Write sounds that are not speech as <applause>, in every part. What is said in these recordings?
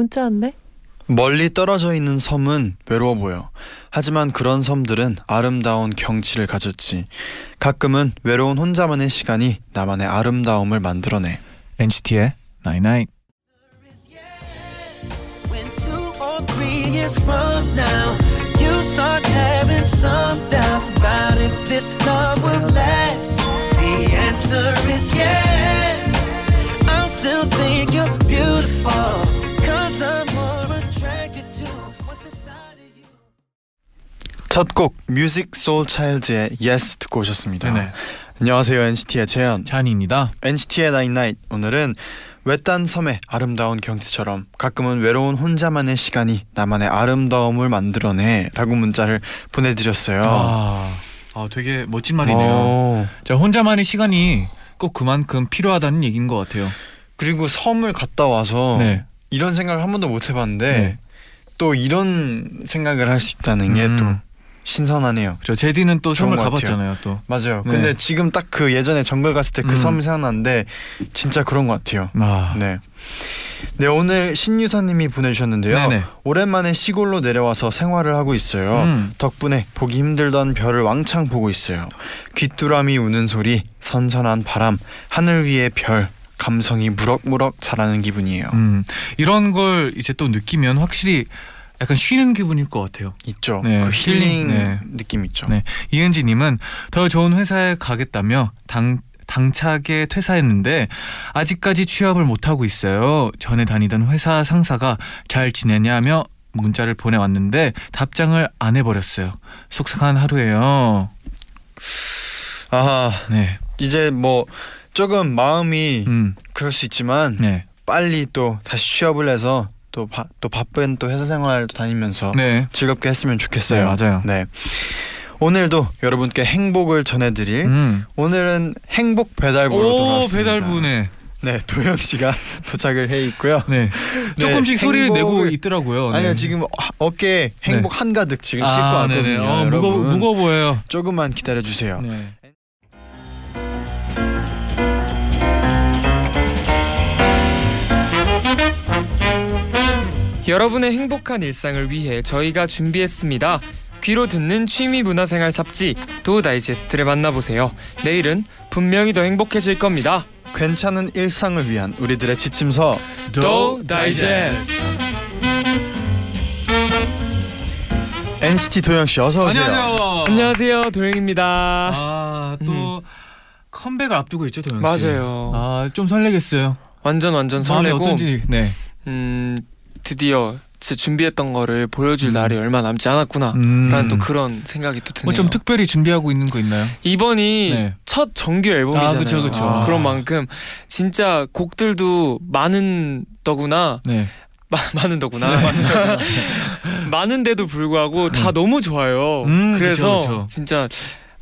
문자 왔네. 멀리 떨어져 있는 섬은 외로워 보여. 하지만 그런 섬들은 아름다운 경치를 가졌지. 가끔은 외로운 혼자만의 시간이 나만의 아름다움을 만들어내. NCT의 Night Night. 첫곡 뮤직 소울 차일드의 Yes 듣고 오셨습니다. 네네. 안녕하세요 NCT의 재현. 잔입니다. NCT의 Night Night. 오늘은 외딴 섬의 아름다운 경치처럼 가끔은 외로운 혼자만의 시간이 나만의 아름다움을 만들어내라고 문자를 보내드렸어요. 아, 아 되게 멋진 말이네요. 어. 자 혼자만의 시간이 꼭 그만큼 필요하다는 얘기인 것 같아요. 그리고 섬을 갔다 와서 네. 이런 생각을 한 번도 못 해봤는데 네. 또 이런 생각을 할 수 있다는 게또 음. 신선하네요. 저 제디는 또 좋은 섬을 것 같아요. 가봤잖아요. 또. 맞아요. 네. 근데 지금 딱 그 예전에 정글 갔을 때 그 음. 섬이 생각나는데 진짜 그런 것 같아요. 아. 네. 네 오늘 신유사님이 보내주셨는데요. 네네. 오랜만에 시골로 내려와서 생활을 하고 있어요. 음. 덕분에 보기 힘들던 별을 왕창 보고 있어요. 귀뚜라미 우는 소리, 선선한 바람, 하늘 위의 별, 감성이 무럭무럭 자라는 기분이에요. 음, 이런 걸 이제 또 느끼면 확실히 약간 쉬는 기분일 것 같아요. 있죠. 네, 그 힐링 힐링, 네. 느낌 있죠. 네. 이은지님은 더 좋은 회사에 가겠다며 당 당차게 퇴사했는데 아직까지 취업을 못 하고 있어요. 전에 다니던 회사 상사가 잘 지내냐며 문자를 보내왔는데 답장을 안 해버렸어요. 속상한 하루예요. 아 네, 이제 뭐 조금 마음이 음, 그럴 수 있지만 네, 빨리 또 다시 취업을 해서 또, 바, 또 바쁜 또 회사 생활도 다니면서 네, 즐겁게 했으면 좋겠어요. 네, 맞아요. 네. 오늘도 여러분께 행복을 전해드릴 음. 오늘은 행복 배달부로 오 돌아왔습니다. 배달부네. 네 도영 씨가 <laughs> 도착을 해 있고요. 네, 조금씩 소리를 행복을- 내고 있더라고요. 네. 아니요 지금 어- 어깨에 행복 한가득 지금 싣고 아, 왔거든요. 네네. 어, 무거. 무거워 보여요. 조금만 기다려 주세요. 여러분의 행복한 일상을 위해 저희가 준비했습니다. 귀로 듣는 취미 문화생활 잡지 도 다이제스트를 만나보세요. 내일은 분명히 더 행복해질 겁니다. 괜찮은 일상을 위한 우리들의 지침서 도 다이제스트. NCT 도영 씨 어서 오세요. 안녕하세요. 안녕하세요, 도영입니다. 아또 컴백을 앞두고 있죠, 도영 씨. 맞아요. 아좀 설레겠어요. 완전 완전 마음이 설레고 어떤지. 네. 음 드디어 제 준비했던 거를 보여줄 음. 날이 얼마 남지 않았구나. 음. 라는 또 그런 생각이 또 드네요. 뭐 좀 특별히 준비하고 있는 거 있나요? 이번이 네. 첫 정규 앨범이잖아요. 아, 그쵸, 그쵸. 아, 그런 만큼 진짜 곡들도 많은 더구나 네. 마, 많은 더구나 많은 더구나 <laughs> 많은데도 불구하고 다 너무 좋아요. 음, 그래서 그쵸, 그쵸. 진짜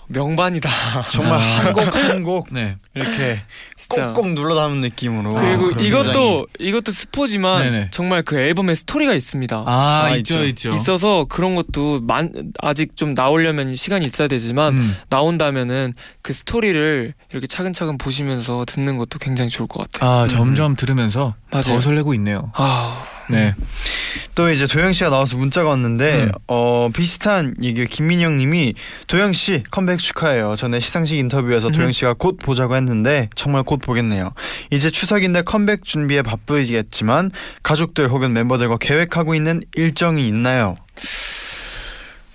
명반이다. <laughs> 정말 아. 한곡 한곡 네. 이렇게 진짜. 꼭꼭 눌러 담은 느낌으로 그리고 아, 이것도 이것도 스포지만 네네. 정말 그 앨범에 스토리가 있습니다. 아, 아, 있죠, 있죠. 있어서 그런 것도 만, 아직 좀 나오려면 시간이 있어야 되지만 음. 나온다면은 그 스토리를 이렇게 차근차근 보시면서 듣는 것도 굉장히 좋을 것 같아요. 아, 점점 들으면서 맞아요. 더 설레고 있네요. 아, 네. 또 이제 도영 씨가 나와서 문자가 왔는데 음. 어 비슷한 얘기 김민영 님이 도영 씨 컴백 축하해요. 전에 시상식 인터뷰에서 음. 도영 씨가 곧 보자고 했는데 정말 곧 보겠네요. 이제 추석인데 컴백 준비에 바쁘겠지만 가족들 혹은 멤버들과 계획하고 있는 일정이 있나요?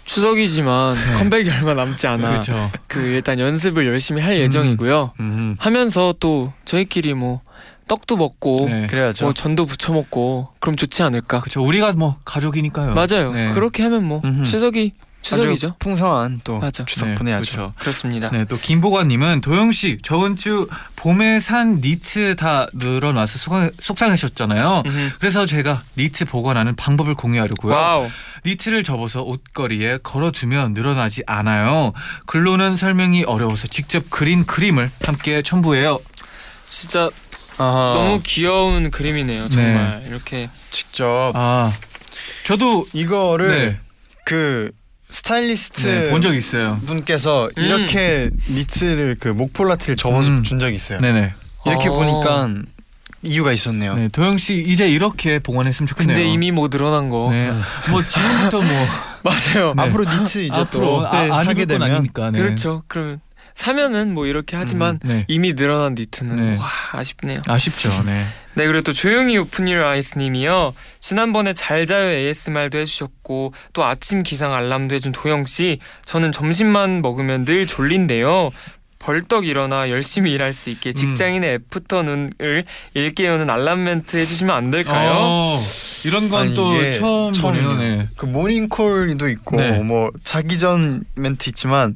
추석이지만 네. 컴백이 얼마 남지 않아. 그렇죠. 그 일단 연습을 열심히 할 예정이고요. 음, 하면서 또 저희끼리 뭐 떡도 먹고 네. 그래야죠. 뭐 전도 부쳐 먹고 그럼 좋지 않을까. 그렇죠. 우리가 뭐 가족이니까요. 맞아요. 네. 그렇게 하면 뭐 음흠. 추석이 추석이죠. 풍성한 또 맞아. 추석 네, 보내야죠. 그렇죠. 그렇습니다. 네, 또 김보관님은 도영 씨 저번 주 봄에 산 니트 다 늘어나서 속상- 속상하셨잖아요. 음흠. 그래서 제가 니트 보관하는 방법을 공유하려고요. wow. 니트를 접어서 옷걸이에 걸어두면 늘어나지 않아요. 글로는 설명이 어려워서 직접 그린 그림을 함께 첨부해요. 진짜 아하, 너무 귀여운 그림이네요. 정말 이렇게 직접 아, 저도 이거를 네, 그 스타일리스트 네, 본적 있어요. 분께서 음. 이렇게 니트를 그 목폴라티를 접어서 음. 준 적이 있어요. 네네. 이렇게 어. 보니까 이유가 있었네요. 네, 도영 씨 이제 이렇게 보관했으면 좋겠네요. 근데 이미 뭐 늘어난 거. 네, 뭐 지금부터 뭐 <laughs> 맞아요. 네. 앞으로 니트 이제 앞으로 또 아, 네, 안 사게 입을 건 되면 아니니까. 네. 그렇죠. 그러면 사면은 뭐 이렇게 하지만 네. 이미 늘어난 니트는 네. 와 아쉽네요. 아쉽죠. 네. <laughs> 네 그리고 또 조용히 오픈일 아이스님이요. 지난번에 잘 자요 ASMR도 해주셨고 또 아침 기상 알람도 해준 도영 씨. 저는 점심만 먹으면 늘 졸린데요. 벌떡 일어나 열심히 일할 수 있게 직장인의 애프터눈을 일깨우는 알람 멘트 해주시면 안 될까요? 어, 이런 건 또 처음 처음이네요. 보네요. 네. 그 모닝콜도 있고 네. 뭐 자기 전 멘트 있지만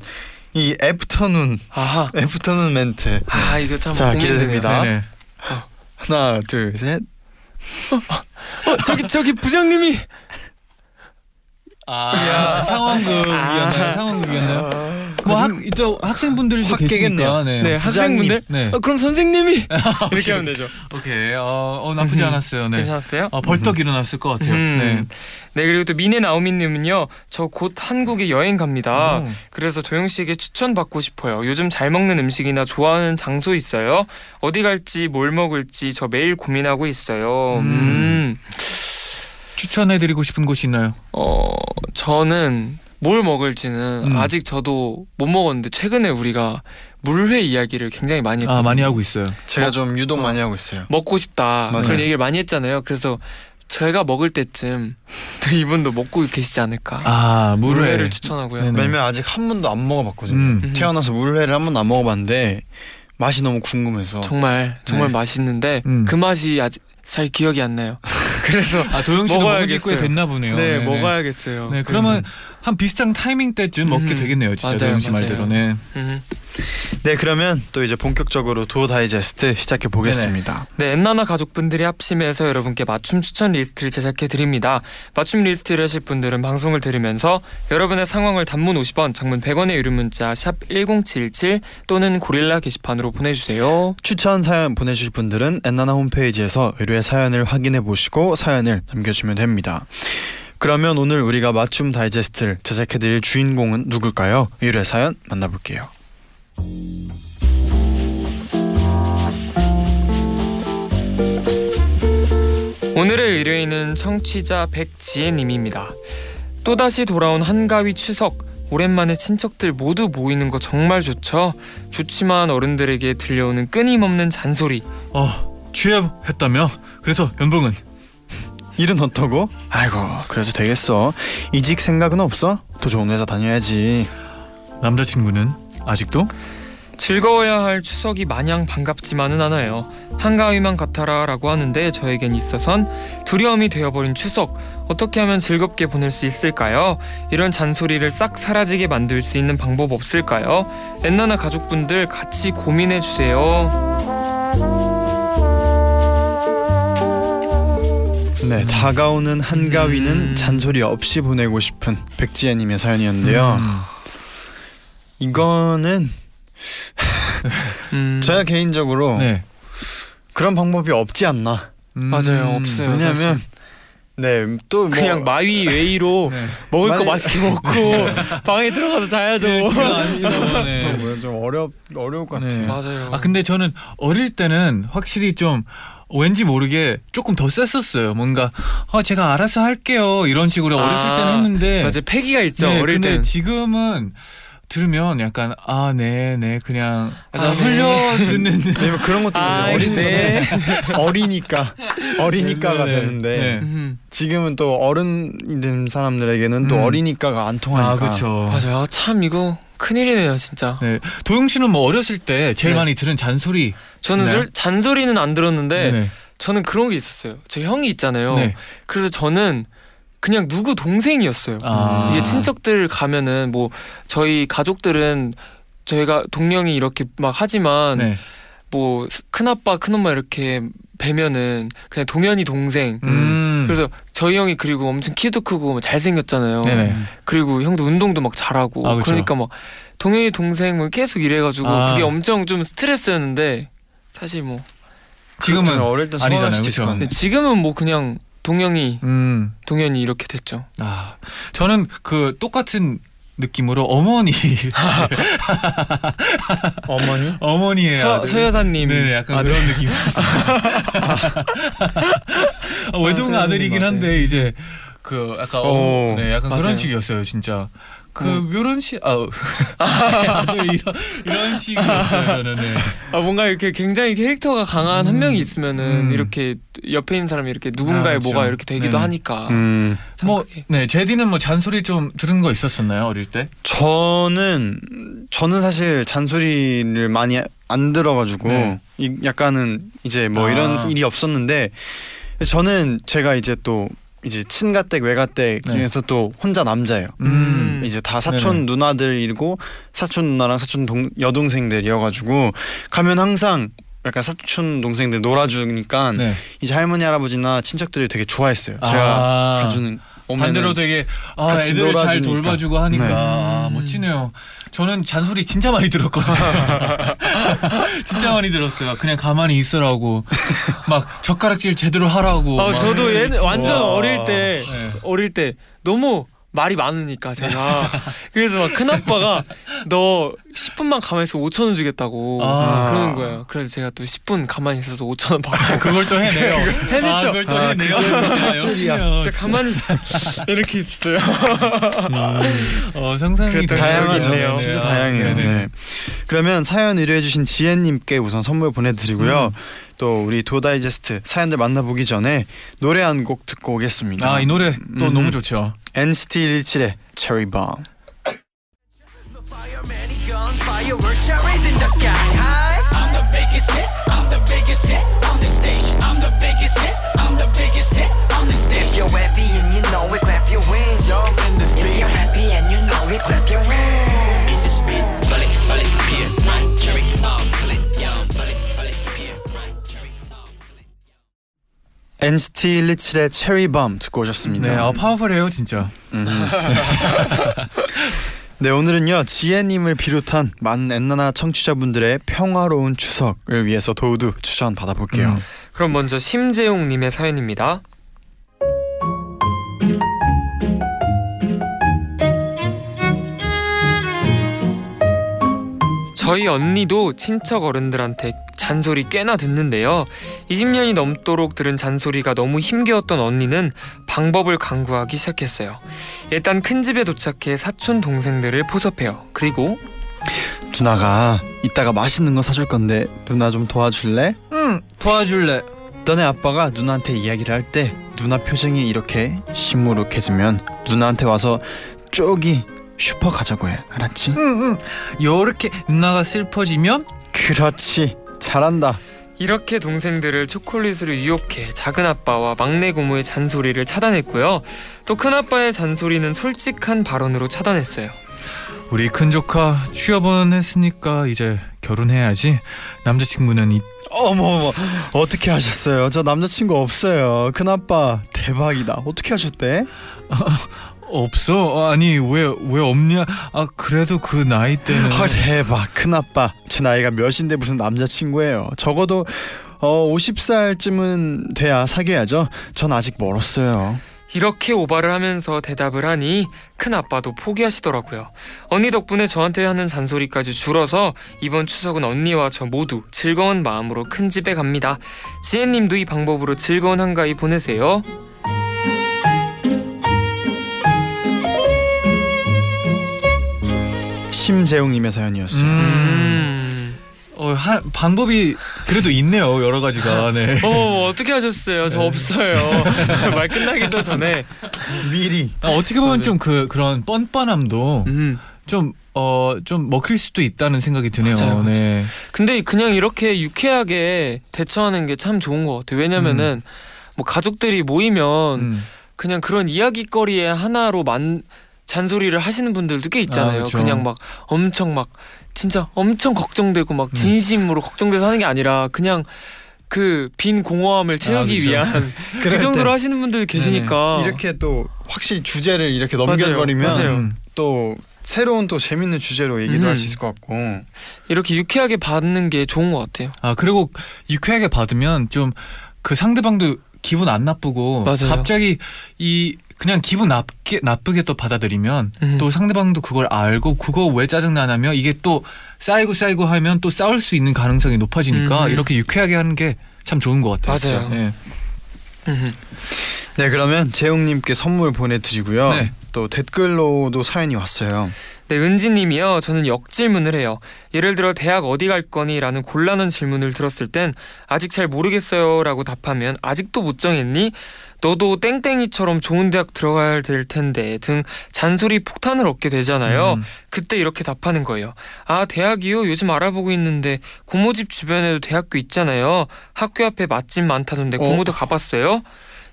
이 애프터눈 아하. 애프터눈 멘트 아 이거 참 자. 기대됩니다. 네네. 하나 둘 셋. 어, 저기 저기 부장님이 아, 상황극이었나요? 아. 상황극이었나요? 뭐 학, 또 학생분들도 확 계시니까. 깨겠네요. 네. 네 학생분들 네. 어, 그럼 선생님이 <laughs> 이렇게 하면 되죠. 오케이. 어, 어 나쁘지 음. 않았어요. 네. 괜찮았어요? 어, 벌떡 일어났을 것 같아요. 음. 네. 네 그리고 또 미네 나오미님은요 저 곧 한국에 여행 갑니다. 오. 그래서 도영 씨에게 추천 받고 싶어요. 요즘 잘 먹는 음식이나 좋아하는 장소 있어요? 어디 갈지 뭘 먹을지 저 매일 고민하고 있어요. 음. 음. 추천해드리고 싶은 곳이 있나요? 어 저는 뭘 먹을지는 음. 아직 저도 못 먹었는데 최근에 우리가 물회 이야기를 굉장히 많이 아 했거든요. 많이 하고 있어요. 제가 뭐- 좀 유독 많이 하고 있어요. 먹고 싶다 맞아요. 그런 얘기를 많이 했잖아요. 그래서 제가 먹을 때쯤 또 이분도 먹고 계시지 않을까. 아 물회. 물회 를 추천하고요. 네네. 왜냐면 아직 한 번도 안 먹어봤거든요. 음. 태어나서 물회를 한 번도 안 먹어봤는데 맛이 너무 궁금해서 정말 정말 네. 맛있는데 음. 그 맛이 아직 잘 기억이 안 나요. 그래서 아 도영 씨도 먹어야겠어요. 됐나 보네요. 네, 네네. 먹어야겠어요. 네 그러면 한 비슷한 타이밍 때쯤 먹게 음. 되겠네요. 진짜 맞아요, 도영 씨 맞아요. 말대로. 네. 음. 네 그러면 또 이제 본격적으로 도 다이제스트 시작해 보겠습니다. 네, 엔나나 가족분들이 합심해서 여러분께 맞춤 추천 리스트를 제작해 드립니다. 맞춤 리스트를 하실 분들은 방송을 들으면서 여러분의 상황을 단문 50원, 장문 100원의 유료 문자 샵 #1077 또는 고릴라 게시판으로 보내주세요. 추천 사연 보내주실 분들은 엔나나 홈페이지에서 의뢰 사연을 확인해 보시고 사연을 남겨주시면 됩니다. 그러면 오늘 우리가 맞춤 다이제스트를 제작해드릴 주인공은 누굴까요? 의뢰 사연 만나볼게요. 오늘의 의뢰인은 청취자 백지혜님입니다. 또다시 돌아온 한가위 추석. 오랜만에 친척들 모두 모이는 거 정말 좋죠. 좋지만 어른들에게 들려오는 끊임없는 잔소리. 어 취업했다며? 그래서 연봉은? 일은 어떠고? 아이고 그래서 되겠어. 이직 생각은 없어? 더 좋은 회사 다녀야지. 남자친구는 아직도? 즐거워야 할 추석이 마냥 반갑지만은 않아요. 한가위만 같아라라고 하는데 저에겐 있어선 두려움이 되어버린 추석. 어떻게 하면 즐겁게 보낼 수 있을까요? 이런 잔소리를 싹 사라지게 만들 수 있는 방법 없을까요? 엔나나 가족분들 같이 고민해 주세요. 네 다가오는 한가위는 음. 잔소리 없이 보내고 싶은 백지혜님의 사연이었는데요. 음. 이거는 음, 제가 개인적으로 네. 그런 방법이 없지 않나. 음. 맞아요, 없어요. 왜냐면 네또 뭐, 그냥 마위 웨이로 <laughs> 네. 먹을 거 만약- 맛있게 먹고 <laughs> 방에 들어가서 자야죠. 네, <laughs> 아니죠. 네. 뭐좀 어렵 어려울 것 네. 같아요. 맞아요. 아 근데 저는 어릴 때는 확실히 좀 왠지 모르게 조금 더 셌었어요. 뭔가 아 제가 알아서 할게요 이런 식으로 아, 어렸을 때는 했는데 맞아요. 패기가 있죠. 네, 어릴 근데 때. 지금은 들으면 약간 아 네네 그냥 약간 아, 네. 흘려 듣는 왜냐면 <laughs> 그런 것도 아. 어린 네. 어리니까 <laughs> 어리니까가 네, 네, 되는데 네. 음, 지금은 또 어른이 된 사람들에게는 또 음. 어리니까가 안 통하니까. 아 그렇죠. 맞아요. 참 이거 큰일이네요, 진짜. 네 도영 씨는 뭐 어렸을 때 제일 네. 많이 들은 잔소리. 저는 네. 솔- 잔소리는 안 들었는데 네. 저는 그런 게 있었어요. 제 형이 있잖아요. 네. 그래서 저는 그냥 누구 동생이었어요. 아. 이게 친척들 가면은 뭐 저희 가족들은 저희가 동령이 이렇게 막 하지만 네. 뭐 큰아빠 큰엄마 이렇게 뵈면은 그냥 동현이 동생 음. 그래서 저희 형이 그리고 엄청 키도 크고 뭐 잘생겼잖아요. 네네. 그리고 형도 운동도 막 잘하고 아, 그쵸. 그러니까 막 동현이 동생 뭐 계속 이래가지고 아. 그게 엄청 좀 스트레스였는데 사실 뭐 지금은 어릴 때 아니잖아요, 같네. 근데 지금은 뭐 그냥 동영이 음. 동현이 이렇게 됐죠. 아, 저는 그 똑같은 느낌으로 어머니 <laughs> 어머니? 어머니의 서, 아들. 서 여사님 네, 약간 아들. 그런 느낌이었어요. <laughs> 아, 외동 아, 아들이긴 맞아요. 한데 이제 그 약간 어, 오. 네, 약간 맞아요. 그런 식이었어요, 진짜. 그 어. 묘런식 아, 아들 이런 이런 식이었어요, 저는. 네. 아 뭔가 이렇게 굉장히 캐릭터가 강한 한 음. 명이 있으면은 음. 이렇게 옆에 있는 사람이 이렇게 누군가의 아, 그쵸. 뭐가 이렇게 되기도 네. 하니까 음. 참 뭐, 그게- 네, 제디는 뭐 잔소리 좀 들은 거 있었었나요, 어릴 때? 저는 저는 사실 잔소리를 많이 안 들어가지고 네. 이, 약간은 이제 뭐 아. 이런 일이 없었는데 저는 제가 이제 또 이제 친가댁 외가댁 네. 중에서 또 혼자 남자예요. 음. 이제 다 사촌 네네. 누나들이고 사촌 누나랑 사촌 동, 여동생들이어가지고 가면 항상 약간 사촌 동생들 놀아주니까 네. 이제 할머니 할아버지나 친척들이 되게 좋아했어요. 제가 아. 가주는 반대로 되게 아, 같이 애들 잘 놀아주니까. 돌봐주고 하니까 네. 아, 음. 멋지네요. 저는 잔소리 진짜 많이 들었거든요. <laughs> 진짜 많이 들었어요. 그냥 가만히 있으라고 막 젓가락질 제대로 하라고. 아 막. 저도 얘 완전 와. 어릴 때 네. 어릴 때 너무 말이 많으니까 제가 그래서 막 큰아빠가 너 10분만 가만히 있어 5천 원 주겠다고 아. 그러는 거예요. 그래서 제가 또 10분 가만히 있어서 5천 원 받고 그걸 또 해내요. <laughs> 해냈죠. 아, 그걸 또 아, 해내요. 또 아, 할 줄이야. 역시요. 진짜 가만히 이렇게 있어요. 어, 상상이. 있네요. 진짜 아, 다양해요. 네네. 네. 그러면 사연 의뢰해주신 지혜님께 우선 선물 보내드리고요. 또 우리 도다이제스트 사연들 만나보기 전에 노래 한 곡 듣고 오겠습니다. 아, 이 노래 또 음. 너무 좋죠. NCT 127의 Cherry Bomb. NCT 127의 Cherry Bomb 듣고 오셨습니다. 네, 아, 파워풀해요 진짜. 음. <laughs> 네 오늘은요 지혜님을 비롯한 많은 엔나나 청취자분들의 평화로운 추석을 위해서 도우두 추천 받아볼게요. 음. 그럼 먼저 심재용님의 사연입니다. 저희 언니도 친척 어른들한테 잔소리 꽤나 듣는데요. 20년이 넘도록 들은 잔소리가 너무 힘겨웠던 언니는 방법을 강구하기 시작했어요. 일단 큰 집에 도착해 사촌 동생들을 포섭해요. 그리고 누나가 이따가 맛있는 거 사줄 건데 누나 좀 도와줄래? 응, 도와줄래. 너네 아빠가 누나한테 이야기를 할 때 누나 표정이 이렇게 시무룩해지면 누나한테 와서 쪼기 슈퍼 가자고 해 알았지? 응, 응. 요렇게 누나가 슬퍼지면 그렇지 잘한다 이렇게 동생들을 초콜릿으로 유혹해 작은 아빠와 막내 고모의 잔소리를 차단했고요. 또 큰 아빠의 잔소리는 솔직한 발언으로 차단했어요. 우리 큰 조카 취업은 했으니까 이제 결혼해야지. 남자친구는 이 어머 어머 어떻게 하셨어요? 저 남자친구 없어요 큰아빠 대박이다 어떻게 하셨대? <laughs> 없어. 아니 왜 왜 없냐? 아 그래도 그 나이 때는 헐 대박 큰아빠 제 나이가 몇인데 무슨 남자친구예요 적어도 어 50살쯤은 돼야 사귀어야죠 전 아직 멀었어요 이렇게 오바를 하면서 대답을 하니 큰 아빠도 포기하시더라고요. 언니 덕분에 저한테 하는 잔소리까지 줄어서 이번 추석은 언니와 저 모두 즐거운 마음으로 큰 집에 갑니다. 지혜님도 이 방법으로 즐거운 한가위 보내세요. 심재웅님의 사연이었어요 음. 음. 어, 하, 방법이 그래도 있네요 여러 가지가. <laughs> 네. 어 어떻게 하셨어요? 저 네. 없어요. <laughs> 말 끝나기도 전에. 미리 아, 어떻게 보면 맞아요. 좀그 그런 뻔뻔함도 음. 좀 어 좀 먹힐 수도 있다는 생각이 드네요. 맞아요, 맞아요. 네. 근데 그냥 이렇게 유쾌하게 대처하는 게 참 좋은 것 같아요. 왜냐면은 뭐 가족들이 모이면 음. 그냥 그런 이야기거리의 하나로 만 잔소리를 하시는 분들도 꽤 있잖아요. 아, 그쵸. 그냥 막 엄청 막 진짜 엄청 걱정되고 막 음. 진심으로 걱정돼서 하는 게 아니라 그냥 그 빈 공허함을 채우기 그쵸. 위한 <laughs> 그 정도로 때 하시는 분들 계시니까 이렇게 또 확실히 주제를 이렇게 넘겨버리면 맞아요. 음. 또 새로운 또 재밌는 주제로 얘기도 음. 할수 있을 것 같고 이렇게 유쾌하게 받는 게 좋은 것 같아요. 아 그리고 유쾌하게 받으면 좀 그 상대방도 기분 안 나쁘고 맞아요. 갑자기 이 그냥 기분 나쁘게 나쁘게 또 받아들이면 음. 또 상대방도 그걸 알고 그거 왜 짜증 나냐면 이게 또 쌓이고 쌓이고 하면 또 싸울 수 있는 가능성이 높아지니까 음. 이렇게 유쾌하게 하는 게 참 좋은 것 같아요. 맞아요. 네. 음. 네 그러면 재용님께 선물 보내드리고요 네. 또 댓글로도 사연이 왔어요 네, 은지님이요. 저는 역질문을 해요. 예를 들어 대학 어디 갈 거니?라는 곤란한 질문을 들었을 땐 아직 잘 모르겠어요라고 답하면 아직도 못 정했니? 너도 땡땡이처럼 좋은 대학 들어가야 될 텐데 등 잔소리 폭탄을 얻게 되잖아요. 음. 그때 이렇게 답하는 거예요. 아 대학이요? 요즘 알아보고 있는데 고모 집 주변에도 대학교 있잖아요. 학교 앞에 맛집 많다던데 어. 고모도 가봤어요?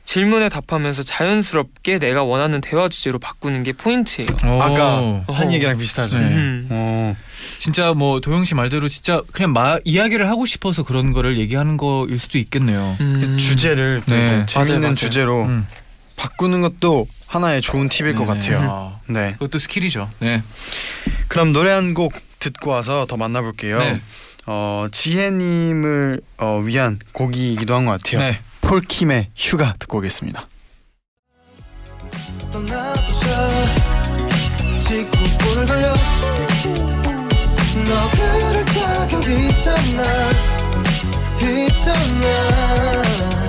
질문에 답하면서 자연스럽게 내가 원하는 대화 주제로 바꾸는 게 포인트예요. 오. 아까 어. 한 얘기랑 비슷하죠 네. 음. 어, 진짜 뭐 도영 씨 말대로 진짜 그냥 마, 이야기를 하고 싶어서 그런 거를 얘기하는 거일 수도 있겠네요. 음. 그 주제를 또 네. 재밌는 맞아요. 주제로 음. 바꾸는 것도 하나의 좋은 팁일 것 네. 같아요 아, 네 그것도 스킬이죠. 네. 그럼 노래 한 곡 듣고 와서 더 만나볼게요 네. 어, 지혜님을 어, 위한 곡이기도 한 것 같아요 네. 폴킴의 휴가 듣고 오겠습니다. 있잖아. 있잖아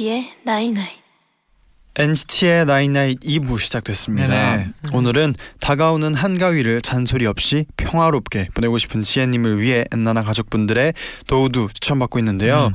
NCT의 나이나이 NCT의 나인나잇 2부 시작됐습니다. 네네. 오늘은 다가오는 한가위를 잔소리 없이 평화롭게 보내고 싶은 지혜님을 위해 엔나나 가족분들의 도우도 추천받고 있는데요. 음.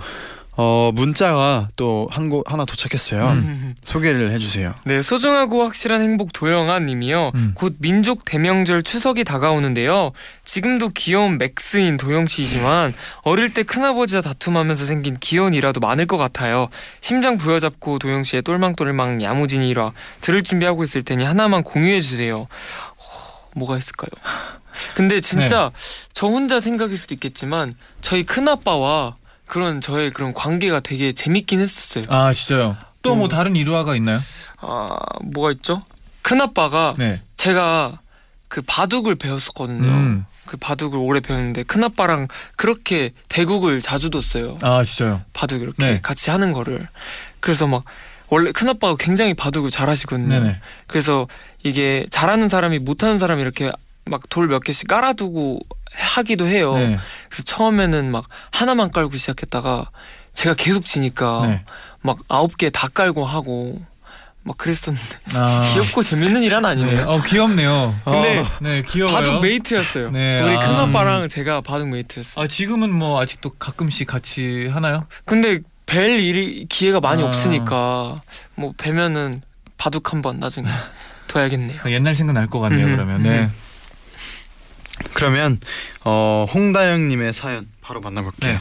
어 문자가 또 한 곳 하나 도착했어요. 음. 소개를 해주세요. 네, 소중하고 확실한 행복 도영아 님이요. 음. 곧 민족 대명절 추석이 다가오는데요. 지금도 귀여움 max인 도영 씨이지만 어릴 때 큰아버지와 다툼하면서 생긴 귀여운 일화도 많을 것 같아요. 심장 부여잡고 도영 씨의 똘망똘망 야무진 일화 들을 준비하고 있을 테니 하나만 공유해 주세요. 어, 뭐가 있을까요? 근데 진짜 저 혼자 생각일 수도 있겠지만 저희 큰아빠와 그런 저의 그런 관계가 되게 재밌긴 했었어요. 아 진짜요. 또 뭐 음. 다른 일화가 있나요? 아 뭐가 있죠? 큰 아빠가 네. 제가 그 바둑을 배웠었거든요. 음. 그 바둑을 오래 배웠는데 큰 아빠랑 그렇게 대국을 자주 뒀어요. 아 진짜요. 바둑 이렇게 네. 같이 하는 거를. 그래서 막 원래 큰 아빠가 굉장히 바둑을 잘하시거든요. 네네. 그래서 이게 잘하는 사람이 못하는 사람이 이렇게 막 돌 몇 개씩 깔아두고 하기도 해요. 네. 그래서 처음에는 막 하나만 깔고 시작했다가 제가 계속 지니까 네. 막 아홉 개 다 깔고 하고 막 그랬었는데 아. <laughs> 귀엽고 재밌는 일은 네. 아니네요. 어 귀엽네요. 근데 네 귀여워요. 바둑 메이트였어요. 네, 우리 아. 큰 아빠랑 제가 바둑 메이트였어요. 아 지금은 뭐 아직도 가끔씩 같이 하나요? 근데 뵐 일이 기회가 많이 아. 없으니까 뭐 뵈면은 바둑 한번 나중에 <laughs> 둬야겠네요. 그 옛날 생각 날 것 같네요. 음, 그러면 네. 음. 그러면 어, 홍다영님의 사연 바로 만나볼게요. 네.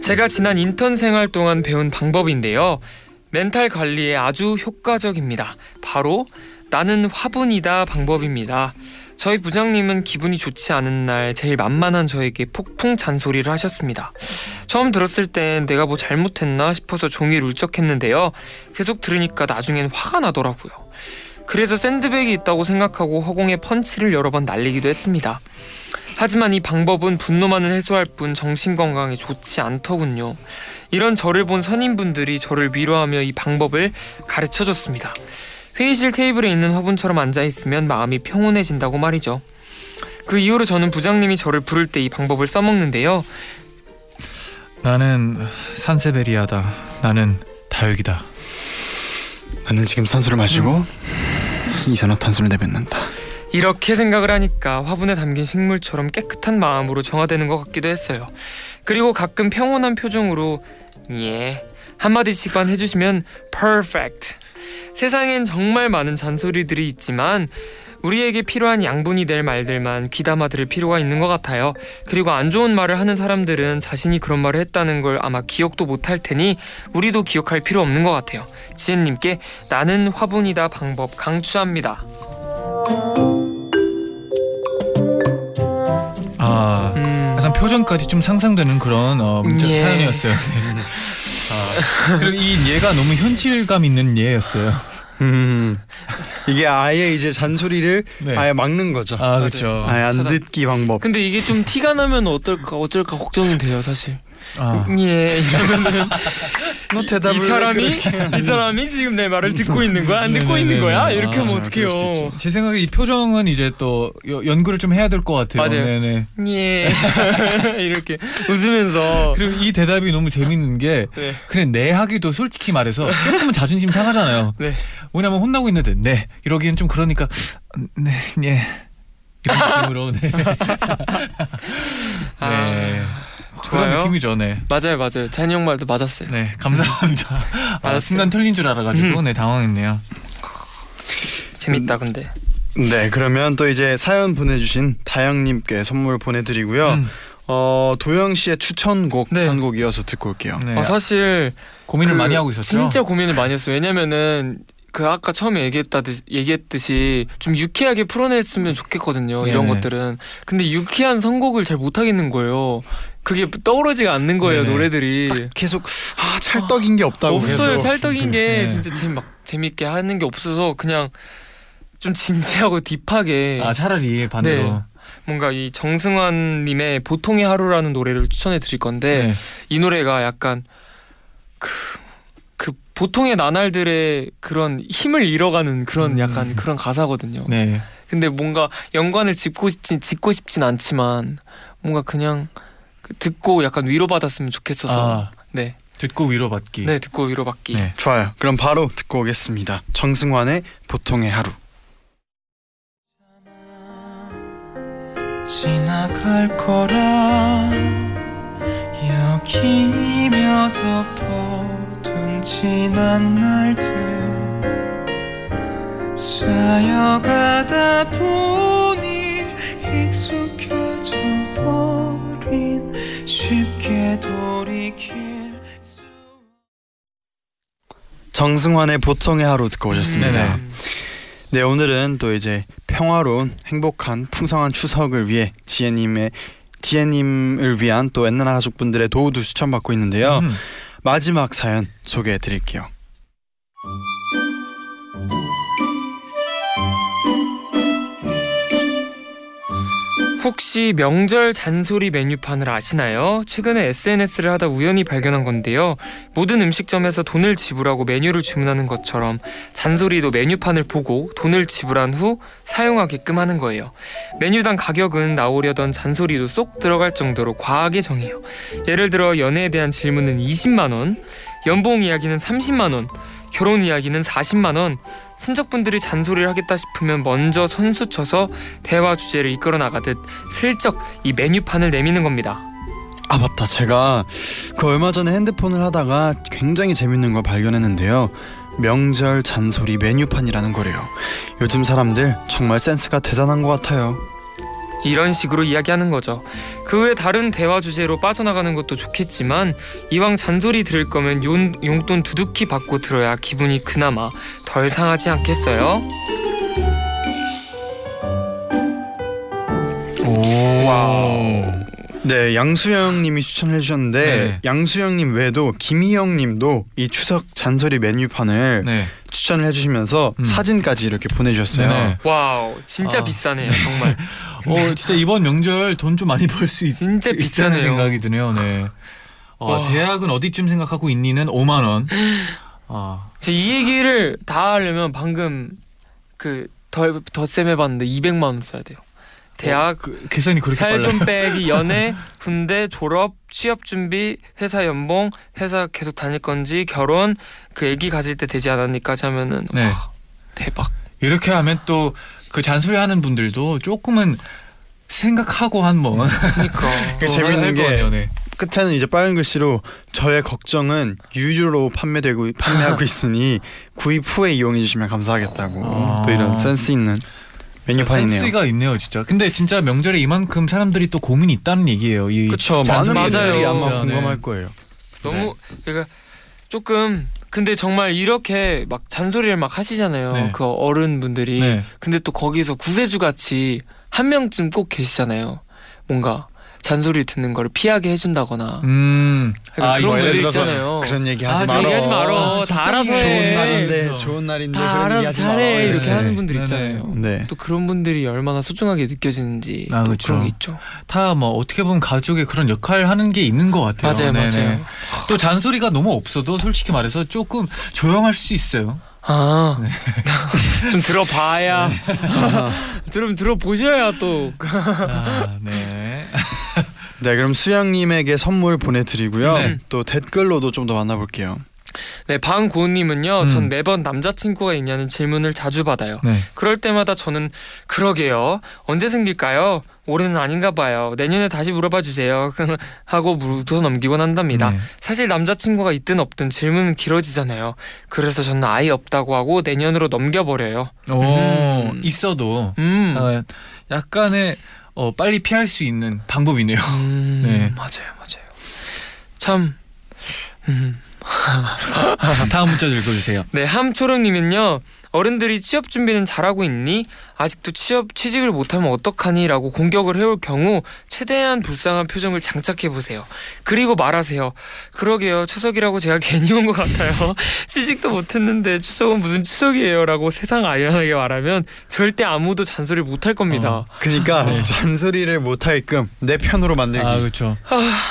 제가 지난 인턴 생활 동안 배운 방법인데요. 멘탈 관리에 아주 효과적입니다. 바로 나는 화분이다 방법입니다. 저희 부장님은 기분이 좋지 않은 날 제일 만만한 저에게 폭풍 잔소리를 하셨습니다. 처음 들었을 땐 내가 뭐 잘못했나 싶어서 종일 울적했는데요. 계속 들으니까 나중엔 화가 나더라고요. 그래서 샌드백이 있다고 생각하고 허공에 펀치를 여러 번 날리기도 했습니다. 하지만 이 방법은 분노만을 해소할 뿐 정신 건강에 좋지 않더군요. 이런 저를 본 선임분들이 저를 위로하며 이 방법을 가르쳐 줬습니다. 회의실 테이블에 있는 화분처럼 앉아 있으면 마음이 평온해진다고 말이죠. 그 이후로 저는 부장님이 저를 부를 때 이 방법을 써먹는데요. 나는 산세베리아다. 나는 다육이다. 나는 지금 산소를 마시고 이산화탄소를 내뱉는다. 이렇게 생각을 하니까 화분에 담긴 식물처럼 깨끗한 마음으로 정화되는 것 같기도 했어요. 그리고 가끔 평온한 표정으로 예 한마디씩만 해주시면 perfect. 세상엔 정말 많은 잔소리들이 있지만 우리에게 필요한 양분이 될 말들만 귀담아 들을 필요가 있는 것 같아요. 그리고 안 좋은 말을 하는 사람들은 자신이 그런 말을 했다는 걸 아마 기억도 못할 테니 우리도 기억할 필요 없는 것 같아요. 지혜님께 나는 화분이다 방법 강추합니다. 아 음, 약간 표정까지 좀 상상되는 그런 어, 문자 예. 사연이었어요. <laughs> <laughs> 네. 아, 그리고 이 예가 너무 현실감 있는 예였어요. 음. 이게 아예 이제 잔소리를 네. 아예 막는 거죠. 아 그렇죠. 아예 안 차단. 듣기 방법. 근데 이게 좀 티가 나면 어떨까 어쩔까 걱정이 돼요 사실. 아, 예 이러면은 너 대답을 이 사람이 이 사람이 지금 내 말을 듣고 있는 거야 안 듣고. 있는 거야 이렇게 아, 하면 수도 어떡해요. 제 생각에 이 표정은 이제 또 여- 연구를 좀 해야 될 것 같아요. 맞아요. 네네. 예 <laughs> 이렇게 웃으면서 그리고 이 대답이 너무 재밌는 게 네. 그냥 네 하기도 솔직히 말해서 조금은 자존심 상하잖아요. <laughs> 네. 왜냐면 혼나고 있는데 네 이러기엔 좀 그러니까 네 예. 이런 느낌으로 네. <laughs> 아, 네. 그런 좋아요. 느낌이죠. 네. 맞아요 맞아요 찬이 형 말도 맞았어요. 네 감사합니다. <laughs> 아. 순간 틀린 줄 알아가지고 음. 네 당황했네요. 재밌다 근데 네, 그러면 또 이제 사연 보내주신 다영님께 선물 보내드리고요. 음, 어 도영 씨의 추천곡 네. 한 곡 이어서 듣고 올게요. 네. 아, 사실 고민을 그 많이 하고 있었죠. 진짜 고민을 많이 했어요. 왜냐면은 그 아까 처음에 얘기했다듯이 얘기했듯이 좀 유쾌하게 풀어냈으면 좋겠거든요. 이런 네네. 것들은. 근데 유쾌한 선곡을 잘 못하겠는 거예요. 그게 떠오르지가 않는 거예요 네네. 노래들이. 계속 아 찰떡인 게 없다고 없어요. 계속. 찰떡인 게 네. 진짜 재미 막 재밌게 하는 게 없어서 그냥 좀 진지하고 딥하게 아 차라리 반대로. 네. 뭔가 이 정승환 님의 보통의 하루라는 노래를 추천해 드릴 건데 네. 이 노래가 약간 그, 그 보통의 나날들의 그런 힘을 잃어가는 그런 음. 약간 그런 가사거든요. 네. 근데 뭔가 연관을 짓고 싶진 짓고 싶진 않지만 뭔가 그냥 그 듣고 약간 위로받았으면 좋겠어서 아 네, 듣고 위로받기. 네 듣고 위로받기. 네. 좋아요. 그럼 바로 듣고 오겠습니다. 정승환의 보통의 하루. 지나갈 거라 여기며 덮어둔 지난 날들 쌓여가다 보니 익숙해져 버린 쉽게 돌이킬 수 정승환의 보통의 하루 듣고 오셨습니다. 음. 네 오늘은 또 이제 평화로운 행복한 풍성한 추석을 위해 지혜님의 지혜님을 위한 또 엔나나 가족분들의 도우도 추천받고 있는데요. 음. 마지막 사연 소개해 드릴게요. 혹시 명절 잔소리 메뉴판을 아시나요? 최근에 SNS를 하다 우연히 발견한 건데요. 모든 음식점에서 돈을 지불하고 메뉴를 주문하는 것처럼 잔소리도 메뉴판을 보고 돈을 지불한 후 사용하게끔 하는 거예요. 메뉴당 가격은 나오려던 잔소리도 쏙 들어갈 정도로 과하게 정해요. 예를 들어 연애에 대한 질문은 20만 원, 연봉 이야기는 30만 원, 결혼 이야기는 40만 원. 친척분들이 잔소리를 하겠다 싶으면 먼저 선수 쳐서 대화 주제를 이끌어 나가듯 슬쩍 이 메뉴판을 내미는 겁니다. 아 맞다. 제가 그 얼마 전에 핸드폰을 하다가 굉장히 재밌는 걸 발견했는데요. 명절 잔소리 메뉴판이라는 거래요. 요즘 사람들 정말 센스가 대단한 것 같아요 이런 식으로 이야기하는 거죠. 그 외 다른 대화 주제로 빠져나가는 것도 좋겠지만 이왕 잔소리 들을 거면 용, 용돈 두둑히 받고 들어야 기분이 그나마 덜 상하지 않겠어요? 오. wow. 네 양수영님이 추천해 주셨는데 네. 양수영님 외에도 김희영님도 이 추석 잔소리 메뉴판을 네. 추천을 해주시면서 음. 사진까지 이렇게 보내주셨어요 네. wow 진짜 아. 비싸네요 정말 <laughs> 어 진짜 이번 명절 돈 좀 많이 벌 수 있. 진짜 비싸네요. 생각이 드네요. 네. 어, 와. 대학은 어디쯤 생각하고 있니는 5만 원. 아, 제이 얘기를 다 하려면 방금 그더 덧셈 해봤는데 200만 원 써야 돼요. 대학 그, 계산이 그렇게 살. 좀 빼기 <laughs> 연애 군대 졸업 취업 준비 회사 연봉 회사 계속 다닐 건지 결혼 그 아기 가질 때 되지 않았니까지 하면은 네. 와, 대박. 이렇게 하면 또 그 잔소리 하는 분들도 조금은 생각하고 한번 그러니까 <laughs> 그 재밌는 게 네. 끝에는 이제 빨간 글씨로 저의 걱정은 유료로 판매되고 판매하고 <laughs> 있으니 구입 후에 이용해 주시면 감사하겠다고 아. 또 이런 센스 있는 메뉴판이네요. 센스가 있네요, 진짜. 근데 진짜 명절에 이만큼 사람들이 또 고민이 있다는 얘기예요. 이 그렇죠. 많은 분들이 맞아요. 아마 공감할 네. 거예요. 너무 그러니까 조금 근데 정말 이렇게 막 잔소리를 막 하시잖아요. 네. 그 어른분들이. 네. 근데 또 거기서 구세주 같이 한 명쯤 꼭 계시잖아요. 뭔가 잔소리 듣는 거를 피하게 해준다거나. 음, 그러니까 아, 그런. 분들 들어서 있잖아요. 그런 얘기 아, 하지 저 말어. 얘기하지 말어. 아, 다 알아서 해. 해. 좋은 날인데. 좋은 날인데 다 알아서 하지 잘해 말어. 이렇게 네. 하는 분들 네네. 있잖아요. 네. 또 그런 분들이 얼마나 소중하게 느껴지는지 아, 또 그쵸. 그런 게 있죠. 다 뭐 어떻게 보면 가족의 그런 역할 하는 게 있는 것 같아요. 맞아요, 네네. 맞아요. 또 잔소리가 너무 없어도 솔직히 말해서 조금 조용할 수 있어요. 아, 네. <laughs> 좀 들어봐야, <laughs> 들으면 들어보셔야 또. 아, 네. 네, 그럼 수양님에게 선물 보내드리고요. 네. 또 댓글로도 좀 더 만나볼게요. 네, 방고은님은요, 음. 전 매번 남자친구가 있냐는 질문을 자주 받아요. 네. 그럴 때마다 저는 그러게요. 언제 생길까요? 올해는 아닌가 봐요. 내년에 다시 물어봐 주세요. <laughs> 하고 묻어 넘기곤 한답니다. 네. 사실 남자친구가 있든 없든 질문은 길어지잖아요. 그래서 저는 아예 없다고 하고 내년으로 넘겨버려요. 오, 음. 있어도 음, 어, 약간의 어, 빨리 피할 수 있는 방법이네요. 음, 네. 맞아요, 맞아요. 참, 음. <laughs> 다음 문자 읽어주세요. 네, 함초롱님은요. 어른들이 취업 준비는 잘하고 있니? 아직도 취업 취직을 못하면 어떡하니?라고 공격을 해올 경우 최대한 불쌍한 표정을 장착해 보세요. 그리고 말하세요. 그러게요. 추석이라고 제가 <laughs> 괜히 온 것 같아요. 취직도 못했는데 추석은 무슨 추석이에요?라고 세상 아련하게 말하면 절대 아무도 잔소리 못할 겁니다. 어. 그러니까 <laughs> 네. 잔소리를 못하게끔 내 편으로 만들기. 아 그렇죠.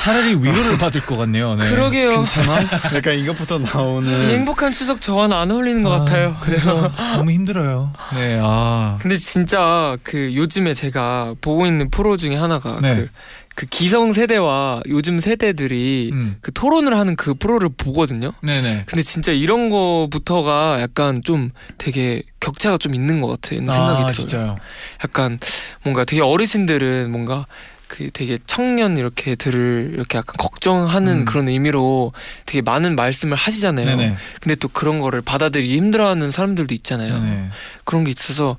차라리 위로를 받을 것 같네요. 네. 그러게요. 괜찮아? <laughs> 약간 이것부터 이 나오는. 행복한 추석 저와는 안 어울리는 것 같아요. 그래서 너무 힘들어요. 네, 아, 근데 진짜 그 요즘에 제가 보고 있는 프로 중에 하나가 네. 그, 그 기성 세대와 요즘 세대들이 음, 그 토론을 하는 그 프로를 보거든요. 네네. 근데 진짜 이런 거부터가 약간 좀 되게 격차가 좀 있는 것 같은 생각이 아, 들어요. 진짜요. 약간 뭔가 되게 어르신들은 뭔가 그 되게 청년 이렇게 들을 이렇게 약간 걱정하는 음. 그런 의미로 되게 많은 말씀을 하시잖아요. 네네. 근데 또 그런 거를 받아들이기 힘들어하는 사람들도 있잖아요. 네네. 그런 게 있어서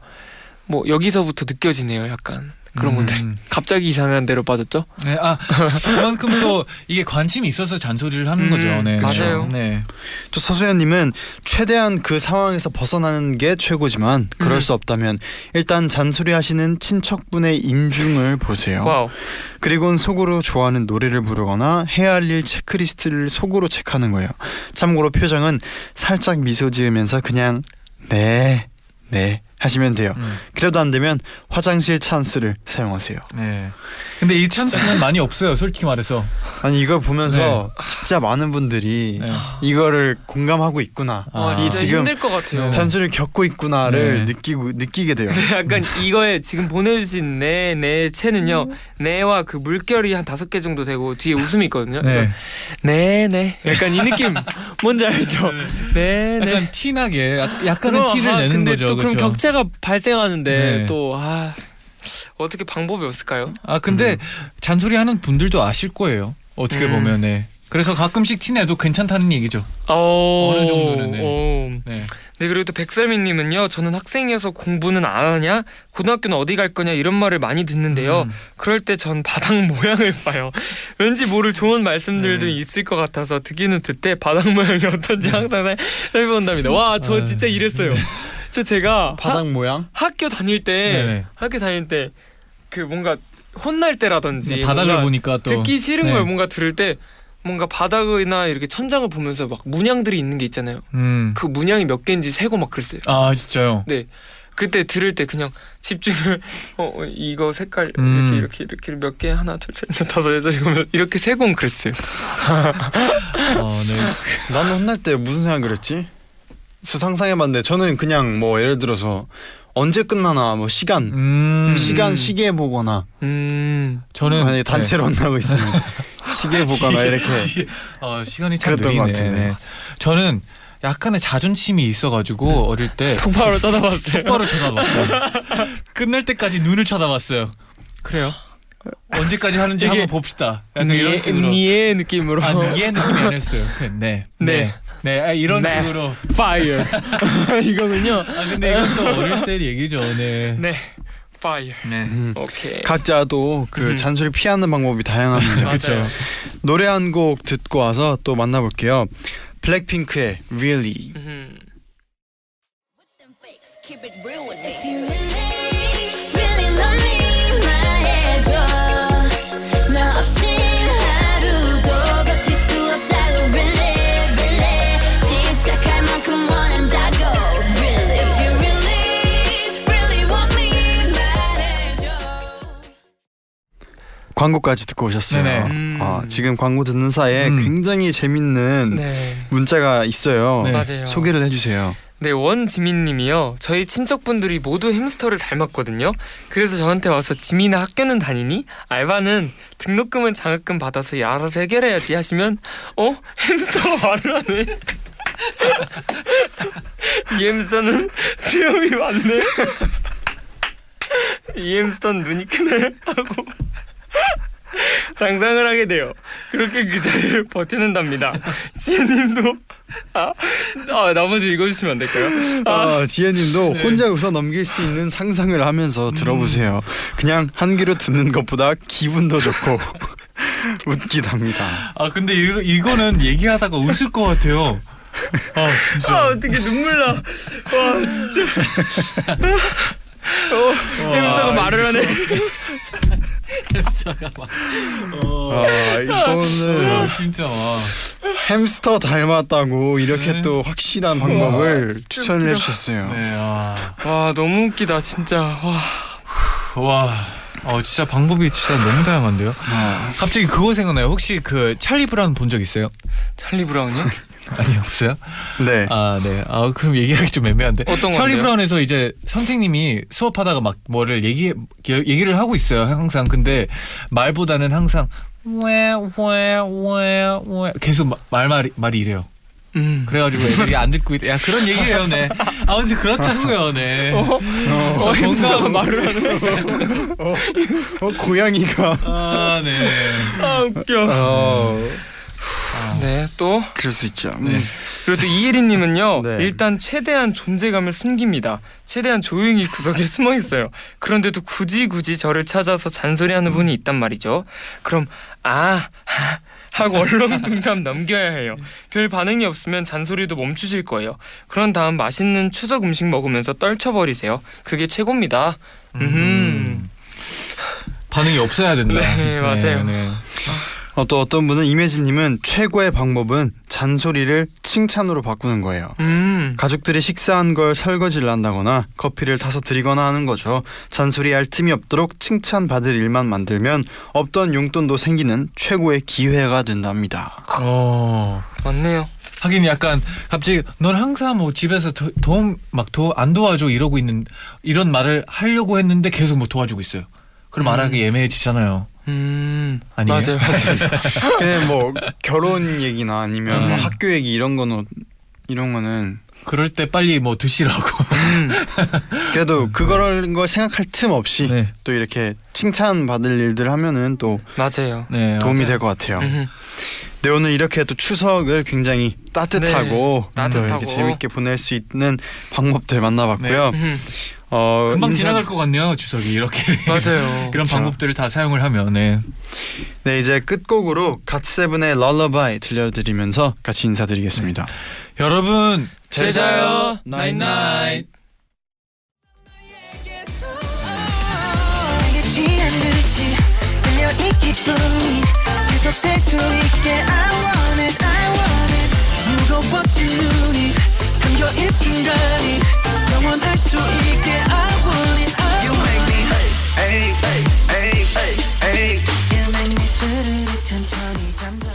뭐 여기서부터 느껴지네요. 약간 그런 음, 것들. <laughs> 갑자기 이상한 데로 빠졌죠? 네, 아 그만큼 또 이게 관심이 있어서 잔소리를 하는 음, 거죠. 네, 맞아요. 네. 또 서수연님은 최대한 그 상황에서 벗어나는 게 최고지만 그럴 음. 수 없다면 일단 잔소리하시는 친척분의 인중을 보세요. wow. 그리고는 속으로 좋아하는 노래를 부르거나 해야 할 일 체크리스트를 속으로 체크하는 거예요. 참고로 표정은 살짝 미소 지으면서 그냥 네, 네 하시면 돼요. 음, 그래도 안 되면 화장실 찬스를 사용하세요. 네. 근데 이 찬스는 많이 없어요. 솔직히 말해서. 아니 이걸 보면서 진짜 많은 분들이 네. 이거를 공감하고 있구나. 아, 와, 이 진짜 지금 힘들 것 같아요. 네. 잔소리를 겪고 있구나를 네. 느끼고 느끼게 돼요. 약간 이거에 지금 보내주신 네, 네 채는요, 네와 그 물결이 한 다섯 개 정도 되고 뒤에 웃음이 있거든요. 네. 네, 네. 약간 이 느낌 <laughs> 뭔지 알죠? 네, 네. 약간 티나게 약- 약간의 그럼, 티를 아, 내는 근데 거죠. 또 그런 그렇죠? 격차 가 발생하는데 네. 또 아, 어떻게 방법이 없을까요? 아 근데 음. 잔소리 하는 분들도 아실 거예요. 어떻게 음. 보면 네. 그래서 가끔씩 티내도 괜찮다는 얘기죠. 어, 어느 정도는, 네. 어. 네. 네 그리고 또 백설미님은요. 저는 학생이어서 공부는 안 하냐, 고등학교는 어디 갈 거냐 이런 말을 많이 듣는데요. 음. 그럴 때 전 바닥 <laughs> 모양을 봐요. 왠지 모를 좋은 말씀들도 네. 있을 것 같아서 듣기는 듣되 바닥 모양이 어떤지 항상 살- 살펴본답니다. 와, 저 아, 진짜 이랬어요. 네. 저 제가 하- 바닥 모양? 학교 다닐 때 네네. 학교 다닐 때 그 뭔가 혼날 때라든지 네, 바닥을 보니까 또 듣기 싫은 네. 걸 뭔가 들을 때 뭔가 바닥이나 이렇게 천장을 보면서 막 문양들이 있는 게 있잖아요. 음. 그 문양이 몇 개인지 세고 막 그랬어요. 아 진짜요. 네. 그때 들을 때 그냥 집중을 <laughs> 어 어, 이거 색깔 음. 이렇게 이렇게 이렇게 몇 개 하나 둘셋넷 다섯 여섯 일곱 이렇게 세공 그랬어요. 어, <laughs> 네. 나는 혼날 때 무슨 생각을 했지? 저 상상해봤는데 저는 그냥 뭐 예를 들어서 언제 끝나나 뭐 시간 음, 시간 시계 보거나 음. 저는 만약에 단체로 혼나고 있으면 <laughs> 시계 보거나 이렇게 시, 어, 시간이 참 그랬던 것 느리네. 같은데. 네. 저는 약간의 자존심이 있어가지고 어릴 때 <laughs> 바로 쳐다봤어요. 똑바로 쳐다봤어요. 끝날 때까지 눈을 쳐다봤어요. 그래요? 언제까지 하는지 한번 봅시다. 약간 이런 니의, 식으로. 니의 느낌으로. 아, 니의 느낌이 아니었어요. 그, 네, 네, 네. 네, 아, 이런 네. 식으로. fire. <laughs> 이거군요. 아, 근데 이것도 어릴 때 얘기죠. 네. 네. fire. 네. 음. 오케이. 각자도 그 음. 잔소리 피하는 방법이 다양합니다. <laughs> 맞아요. 그쵸. 노래 한 곡 듣고 와서 또 만나 볼게요. 블랙핑크의 Really. 광고까지 듣고 오셨어요. 네네. 음. 아, 지금 광고 듣는 사이에 음. 굉장히 재밌는 네. 문자가 있어요. 네. 맞아요. 소개를 해주세요. 네, 원지민님이요. 저희 친척분들이 모두 햄스터를 닮았거든요. 그래서 저한테 와서 지민아 학교는 다니니? 알바는 등록금은 장학금 받아서 알아서 해결해야지 하시면 어? 햄스터가 말을 하네. <laughs> 이 햄스터는 수염이 많네. <laughs> 이 햄스터는 눈이 크네 하고 <laughs> 장상을 하게 돼요. 그렇게 그 자리를 버티는답니다. 지혜님도 아, 아 나머지 읽어주시면 안 될까요? 아, 아, 지혜님도 혼자 웃어 넘길 수 있는 상상을 하면서 들어보세요. 그냥 한 귀로 듣는 것보다 기분도 좋고 <laughs> 웃기답니다. 아 근데 이, 이거는 얘기하다가 웃을 것 같아요. 아 진짜. 아 어떻게 눈물 나. 와 진짜. <laughs> 어, 햄스터가 말을 하네. <laughs> 햄스터가 막. 어. 아, 이거는 어, 진짜. 와. 햄스터 닮았다고 이렇게 네. 또 확실한 방법을 진짜 추천을. 해주셨어요. 네. 아. 와 너무 웃기다 진짜. 와. 와. 어 진짜 방법이 진짜 너무 다양한데요. 아, 갑자기 그거 생각나요. 혹시 그 찰리 브라운 본 적 있어요? 찰리 브라운이요? <laughs> 아니 없어요? 네. 아 네. 아 그럼 얘기하기 좀 애매한데. 어떤 찰리 건데요? 브라운에서 이제 선생님이 수업하다가 막 뭐를 얘기 얘기를 하고 있어요. 항상 근데 말보다는 항상 왜왜왜왜 계속 마- 말 말이 말이 이래요. 음. 그래가지고 애들이 안 듣고 있. 야 그런 얘기예요, 네. 아 근데 그렇다고요, 네. 어? 어 햄스터가 말을 하네. 어, 고양이가 아 네. 아 웃겨. 어, 네 또. 그럴 수 있죠. 네. 음. 그리고 또 이혜리님은요 <laughs> 네. 일단 최대한 존재감을 숨깁니다 최대한 조용히 구석에 <laughs> 숨어 있어요 그런데도 굳이 굳이 저를 찾아서 잔소리하는 분이 있단 말이죠 그럼 아 하, 하고 얼렁뚱땅 넘겨야 해요 별 반응이 없으면 잔소리도 멈추실 거예요 그런 다음 맛있는 추석 음식 먹으면서 떨쳐버리세요 그게 최고입니다 음. 반응이 없어야 된다. 네, 맞아요. 네. 어, 또 어떤 분은 이매진님은 최고의 방법은 잔소리를 칭찬으로 바꾸는 거예요. 음. 가족들이 식사한 걸 설거지를 한다거나 커피를 타서 드리거나 하는 거죠. 잔소리할 틈이 없도록 칭찬받을 일만 만들면 없던 용돈도 생기는 최고의 기회가 된답니다. 어. 맞네요 하긴 약간 갑자기 넌 항상 뭐 집에서 도, 도움 막 도 안 도와줘 이러고 있는 이런 말을 하려고 했는데 계속 뭐 도와주고 있어요. 그럼 음. 말하기 애매해지잖아요. 음. 아니에요? 맞아요 맞아요 <laughs> 근데 뭐 결혼 얘기나 아니면 뭐 음. 학교 얘기 이런 거는 이런 거는 그럴 때 빨리 뭐 드시라고. 음. <laughs> 그래도 그걸 거 생각할 틈 없이 네. 또 이렇게 칭찬 받을 일들 하면은 또 맞아요 네. 도움이. 될 것 같아요. 음. 네 오늘 이렇게 또 추석을 굉장히 따뜻하고 네, 따뜻하고. 또 이렇게 재밌게 보낼 수 있는 방법들 만나봤고요. 음. 어, 금방 인사- 지나갈 것 같네요 추석이 이렇게. <laughs> 맞아요 <laughs> 그런 그쵸. 방법들을 다 사용을 하면 네. 네 이제 끝곡으로 갓세븐의 Lullaby 들려드리면서 같이 인사드리겠습니다. 여러분 제자요 나잇나잇 무거워진 눈이 감겨 이 순간이 영원할 수 있게 I want it I You make me hey hey hey hey hey You make me 스르르 천천히 잠들어